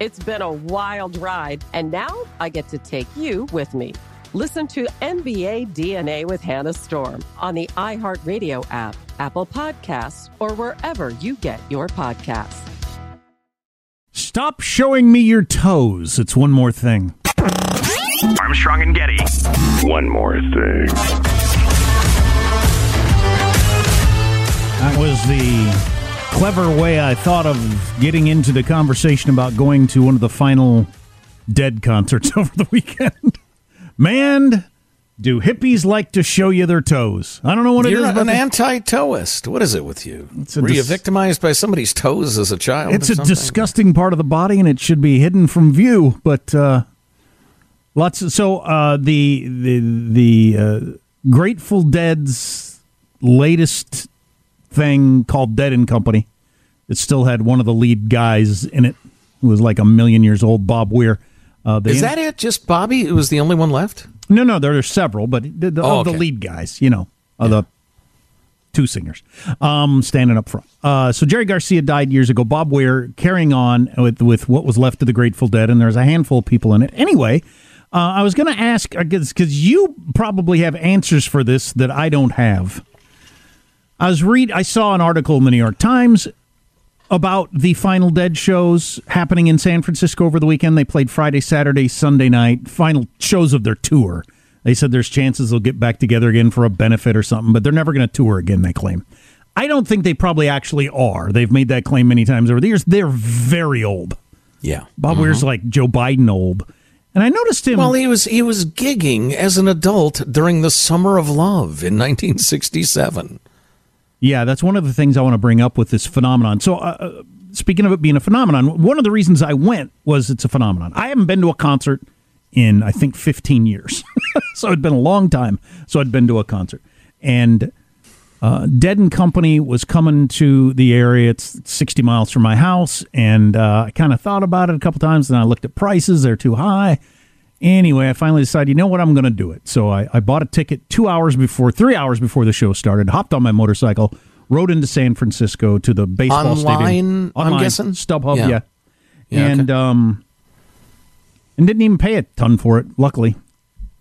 It's been a wild ride, and now I get to take you with me. Listen to NBA DNA with Hannah Storm on the iHeartRadio app, Apple Podcasts, or wherever you get your podcasts. Stop showing me your toes. It's one more thing. Armstrong and Getty. One more thing. That was the clever way I thought of getting into the conversation about going to one of the final Dead concerts over the weekend. Man, do hippies like to show you their toes? I don't know what You're it is. an but anti-toeist. What is it with you? a Were you dis- victimized by somebody's toes as a child? it's a something? disgusting part of the body, and it should be hidden from view. But uh, lots. Of, so uh, the the the uh, Grateful Dead's latest thing called Dead and Company. It still had one of the lead guys in it, who was like a million years old, Bob Weir. Uh, Is that it? Just Bobby? It was the only one left. No, no, there are several, but the, the, Oh, of the lead guys, you know, of the two singers um, standing up front. Uh, so Jerry Garcia died years ago. Bob Weir carrying on with with what was left of the Grateful Dead, and there's a handful of people in it. Anyway, uh, I was going to ask because you probably have answers for this that I don't have. I was read. I saw an article in the New York Times about the Final Dead shows happening in San Francisco over the weekend. They played Friday, Saturday, Sunday night, final shows of their tour. They said there's chances they'll get back together again for a benefit or something, but they're never going to tour again, they claim. I don't think they probably actually are. They've made that claim many times over the years. They're very old. Yeah. Bob Weir's mm-hmm. like Joe Biden old. And I noticed him. Well, he was he was gigging as an adult during the Summer of Love in 1967. Yeah, that's one of the things I want to bring up with this phenomenon. So, uh, uh, speaking of it being a phenomenon, one of the reasons I went was it's a phenomenon. I haven't been to a concert in, I think, 15 years. so, it'd been a long time. So, I'd been to a concert. And uh, Dead and Company was coming to the area. It's 60 miles from my house. And uh, I kind of thought about it a couple times. And I looked at prices, they're too high. Anyway, I finally decided, you know what, I'm going to do it. So I, I bought a ticket two hours before, three hours before the show started, hopped on my motorcycle, rode into San Francisco to the baseball stadium. Online, I'm guessing? StubHub, Yeah. yeah. Yeah, okay. and um, and didn't even pay a ton for it. Luckily,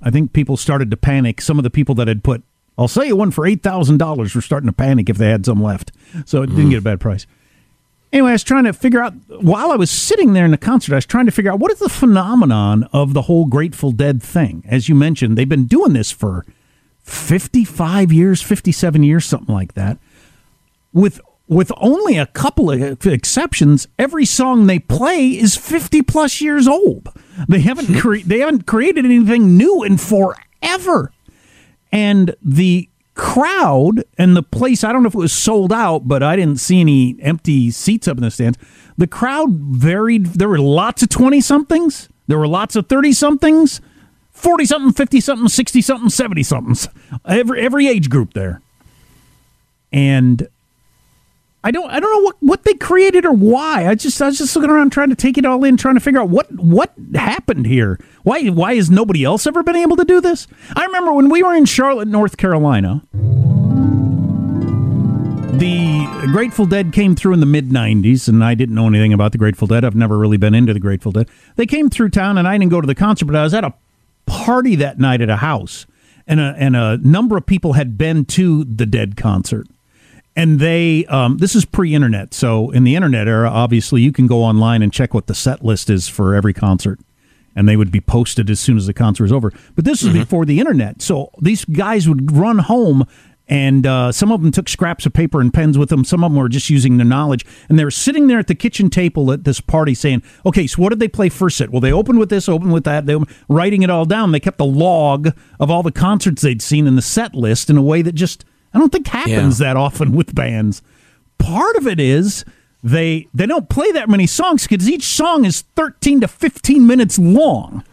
I think people started to panic. Some of the people that had put, I'll sell you one for eight thousand dollars, were starting to panic if they had some left. So it Mm. didn't get a bad price. Anyway, I was trying to figure out while I was sitting there in the concert, I was trying to figure out what is the phenomenon of the whole Grateful Dead thing. As you mentioned, they've been doing this for 55 years, 57 years, something like that. With with only a couple of exceptions, every song they play is 50 plus years old. They haven't cre- they haven't created anything new in forever. And the crowd and the place, I don't know if it was sold out, but I didn't see any empty seats up in the stands. The crowd varied. There were lots of 20 somethings, there were lots of 30 somethings, 40 something, 50 something, 60 something, 70 somethings. Every every age group there. And I don't I don't know what, what they created or why. I just I was just looking around trying to take it all in, trying to figure out what what happened here. Why why has nobody else ever been able to do this? I remember when we were in Charlotte, North Carolina. The Grateful Dead came through in the mid 90s, and I didn't know anything about the Grateful Dead. I've never really been into the Grateful Dead. They came through town, and I didn't go to the concert, but I was at a party that night at a house, and a, and a number of people had been to the Dead concert and they um, this is pre-internet. So in the internet era obviously you can go online and check what the set list is for every concert. And they would be posted as soon as the concert was over. But this was before the internet. So these guys would run home and uh, some of them took scraps of paper and pens with them. Some of them were just using their knowledge. And they were sitting there at the kitchen table at this party saying okay so what did they play first set? Well they opened with this opened with that. They were writing it all down. They kept a log of all the concerts they'd seen in the set list in a way that just I don't think happens Yeah. that often with bands. Part of it is they they don't play that many songs because each song is 13 to 15 minutes long.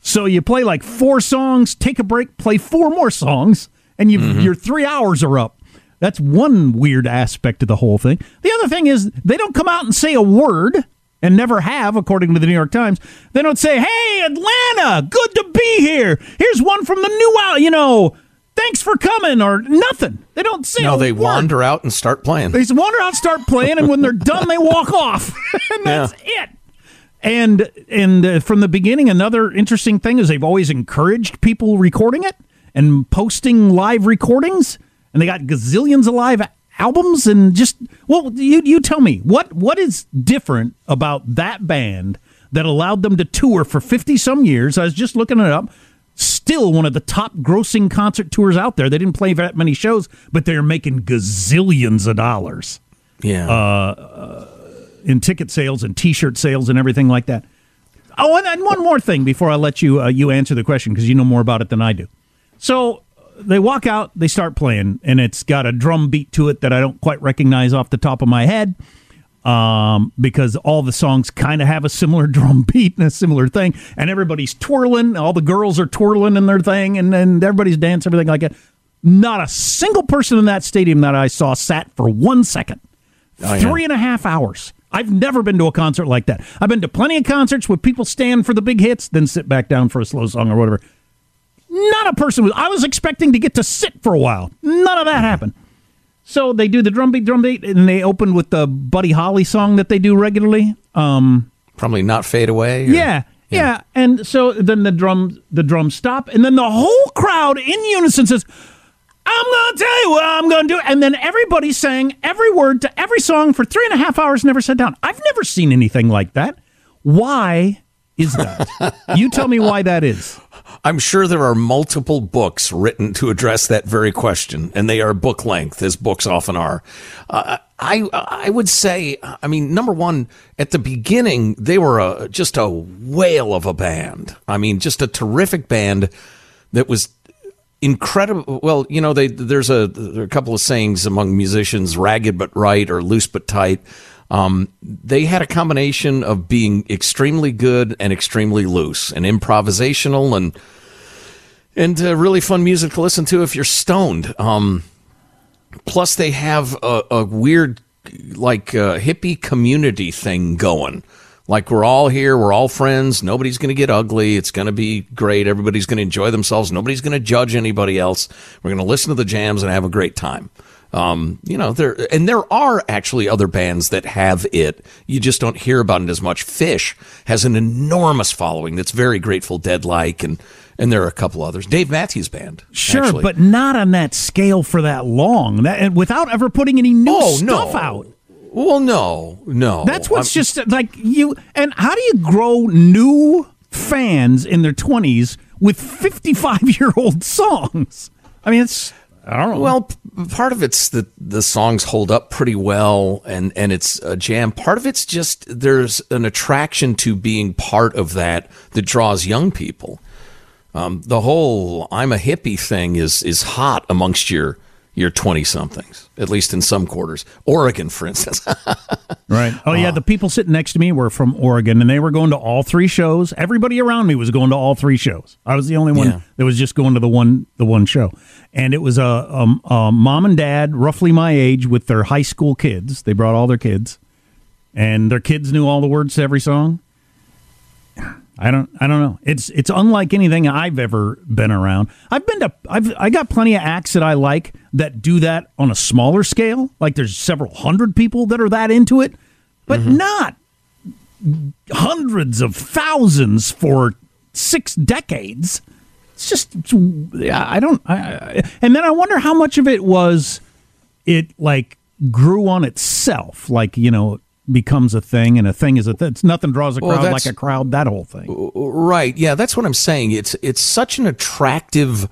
So you play like four songs, take a break, play four more songs, and you mm-hmm. your three hours are up. That's one weird aspect of the whole thing. The other thing is they don't come out and say a word and never have, according to the New York Times. They don't say, "Hey, Atlanta, good to be here. Here's one from the new out." You know, thanks for coming or nothing. They don't say. No, they word. wander out and start playing. They just wander out, and start playing, and when they're done, they walk off, and that's it. And and uh, from the beginning, another interesting thing is they've always encouraged people recording it and posting live recordings, and they got gazillions of live albums, and just well, you you tell me what what is different about that band that allowed them to tour for fifty some years? I was just looking it up. Still one of the top grossing concert tours out there. They didn't play that many shows, but they're making gazillions of dollars yeah. Uh, in ticket sales and T-shirt sales and everything like that. Oh, and, and one more thing before I let you uh, you answer the question because you know more about it than I do. So they walk out, they start playing, and it's got a drum beat to it that I don't quite recognize off the top of my head. Um, because all the songs kind of have a similar drum beat and a similar thing, and everybody's twirling. All the girls are twirling in their thing, and then everybody's dancing, everything like that. Not a single person in that stadium that I saw sat for one second. Oh, yeah. Three and a half hours. I've never been to a concert like that. I've been to plenty of concerts where people stand for the big hits, then sit back down for a slow song or whatever. Not a person was. I was expecting to get to sit for a while. None of that happened. So they do the drum beat, drum beat, and they open with the Buddy Holly song that they do regularly. Um, Probably not fade away. or- yeah, yeah, And so then the drum the drums stop, and then the whole crowd in unison says, "I'm gonna tell you what I'm gonna do," and then everybody sang every word to every song for three and a half hours, never sat down. I've never seen anything like that. Why is that? you tell me why that is. I'm sure there are multiple books written to address that very question, and they are book length, as books often are. Uh, I I would say, I mean, number one, at the beginning, they were a, just a whale of a band. I mean, just a terrific band that was incredible. Well, you know, they there's a there a couple of sayings among musicians: ragged but right, or loose but tight. Um, they had a combination of being extremely good and extremely loose, and improvisational, and and uh, really fun music to listen to if you're stoned. Um, plus, they have a, a weird, like uh, hippie community thing going. Like we're all here, we're all friends. Nobody's going to get ugly. It's going to be great. Everybody's going to enjoy themselves. Nobody's going to judge anybody else. We're going to listen to the jams and have a great time. Um, you know, there and there are actually other bands that have it. You just don't hear about it as much. Phish has an enormous following that's very Grateful Dead like, and and there are a couple others. Dave Matthews Band, Sure, actually. but not on that scale for that long. That and without ever putting any new Oh, stuff no. out. well, no, no, That's what's I'm- just like you. And how do you grow new fans in their twenties with fifty-five year old songs? I mean, it's I don't know. Well, p- part of it's that the songs hold up pretty well, and and it's a jam. Part of it's just there's an attraction to being part of that that draws young people. Um, the whole "I'm a hippie" thing is is hot amongst your your twenty somethings, at least in some quarters. Oregon, for instance. Right. Oh yeah, the people sitting next to me were from Oregon, and they were going to all three shows. Everybody around me was going to all three shows. I was the only one Yeah. that was just going to the one the one show, and it was a, um a mom and dad, roughly my age, with their high school kids. They brought all their kids, and their kids knew all the words to every song. I don't I don't know. It's it's unlike anything I've ever been around. I've been to I've I got plenty of acts that I like that do that on a smaller scale. Like there's several hundred people that are that into it, but mm-hmm. not hundreds of thousands for 6 decades. It's just it's, yeah, I don't I, and then I wonder how much of it was it like grew on itself, like, you know, becomes a thing and a thing is a th- it's nothing draws a crowd that's- like a crowd that whole thing. Right. Yeah, that's what I'm saying. It's it's such an attractive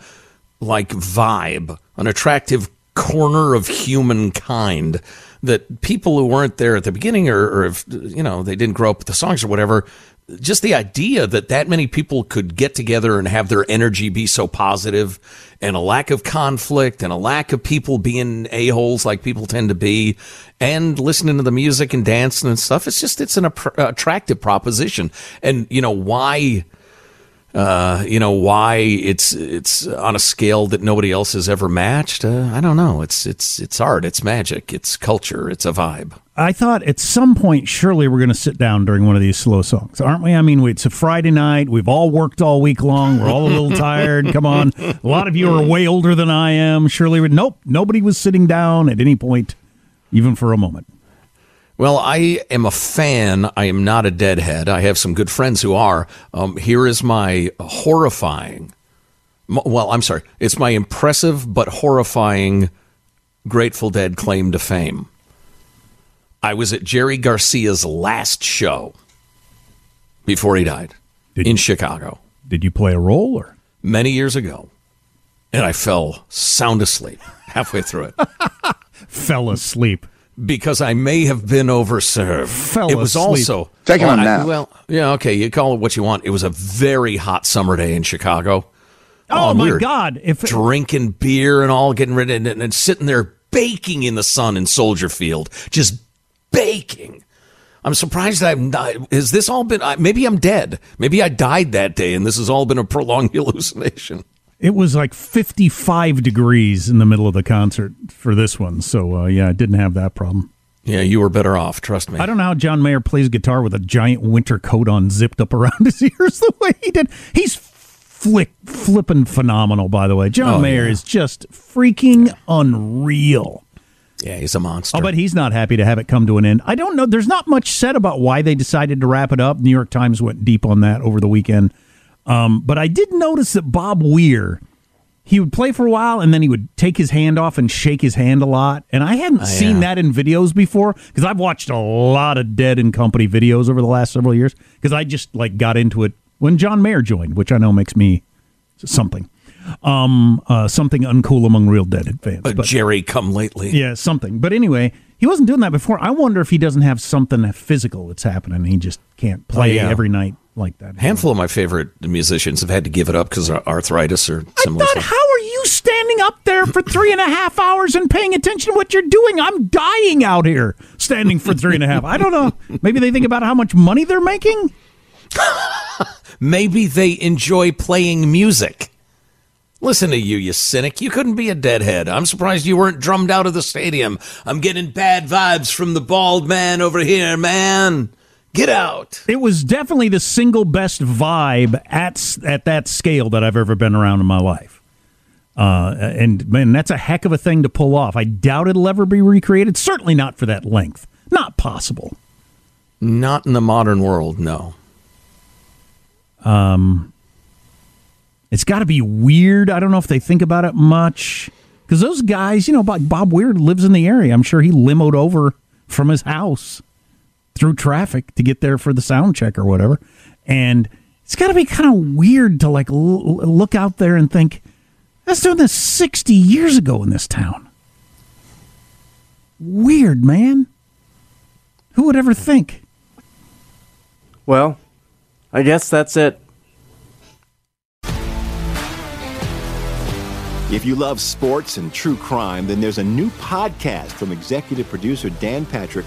like vibe, an attractive corner of humankind that people who weren't there at the beginning or, or if you know they didn't grow up with the songs or whatever just the idea that that many people could get together and have their energy be so positive and a lack of conflict and a lack of people being a-holes like people tend to be and listening to the music and dancing and stuff it's just it's an attractive proposition. And you know why uh, you know why it's it's on a scale that nobody else has ever matched. Uh, I don't know. It's it's it's art. It's magic. It's culture. It's a vibe. I thought at some point, surely we're going to sit down during one of these slow songs, aren't we? I mean, it's a Friday night. We've all worked all week long. We're all a little tired. Come on. A lot of you are way older than I am. Surely, nope, nobody was sitting down at any point, even for a moment. Well, I am a fan. I am not a deadhead. I have some good friends who are. Um, here is my horrifying, well, I'm sorry. It's my impressive but horrifying Grateful Dead claim to fame. I was at Jerry Garcia's last show before he died Did in you- Chicago. Did you play a role or? many years ago, and I fell sound asleep halfway through it Fell asleep. Because I may have been overserved. Fell it was asleep. also Taking oh, well, a I- nap. well, yeah, okay, you call it what you want. It was a very hot summer day in Chicago. Oh, oh and my were God! If drinking beer and all, getting ready, and, and sitting there baking in the sun in Soldier Field, just baking. I'm surprised I'm not. Has this all been? Maybe I'm dead. Maybe I died that day, and this has all been a prolonged hallucination. It was like 55 degrees in the middle of the concert for this one, so uh, yeah, I didn't have that problem. Yeah, you were better off. Trust me. I don't know how John Mayer plays guitar with a giant winter coat on, zipped up around his ears the way he did. He's flick flipping phenomenal, by the way. John Oh, Mayer yeah. is just freaking unreal. Yeah, he's a monster. Oh, but he's not happy to have it come to an end. I don't know. There's not much said about why they decided to wrap it up. New York Times went deep on that over the weekend. Um, but I did notice that Bob Weir, he would play for a while and then he would take his hand off and shake his hand a lot. And I hadn't seen yeah. that in videos before because I've watched a lot of Dead and Company videos over the last several years because I just like got into it when John Mayer joined, which I know makes me something. Um, uh, something uncool among real Dead fans. But- Jerry, come lately. yeah, something. But anyway, he wasn't doing that before. I wonder if he doesn't have something physical that's happening. He just can't play Oh, yeah. every night like that. A handful of my favorite musicians have had to give it up because of arthritis or similar thought, stuff. how are you standing up there for three and a half hours and paying attention to what you're doing? I'm dying out here standing for three and a half. I don't know. Maybe they think about how much money they're making. Maybe they enjoy playing music. Listen to you, you cynic. You couldn't be a deadhead. I'm surprised you weren't drummed out of the stadium. I'm getting bad vibes from the bald man over here, man. Get out. It was definitely the single best vibe at at that scale that I've ever been around in my life. Uh, and man, that's a heck of a thing to pull off. I doubt it'll ever be recreated. Certainly not for that length. Not possible. Not in the modern world, no. Um, it's got to be weird. I don't know if they think about it much because those guys, you know, Bob, Bob Weir lives in the area. I'm sure he limoed over from his house through traffic to get there for the sound check or whatever. And it's got to be kind of weird to like l- l- look out there and think, I was doing this 60 years ago in this town. Weird, man. Who would ever think? Well, I guess that's it. If you love sports and true crime, then there's a new podcast from executive producer Dan Patrick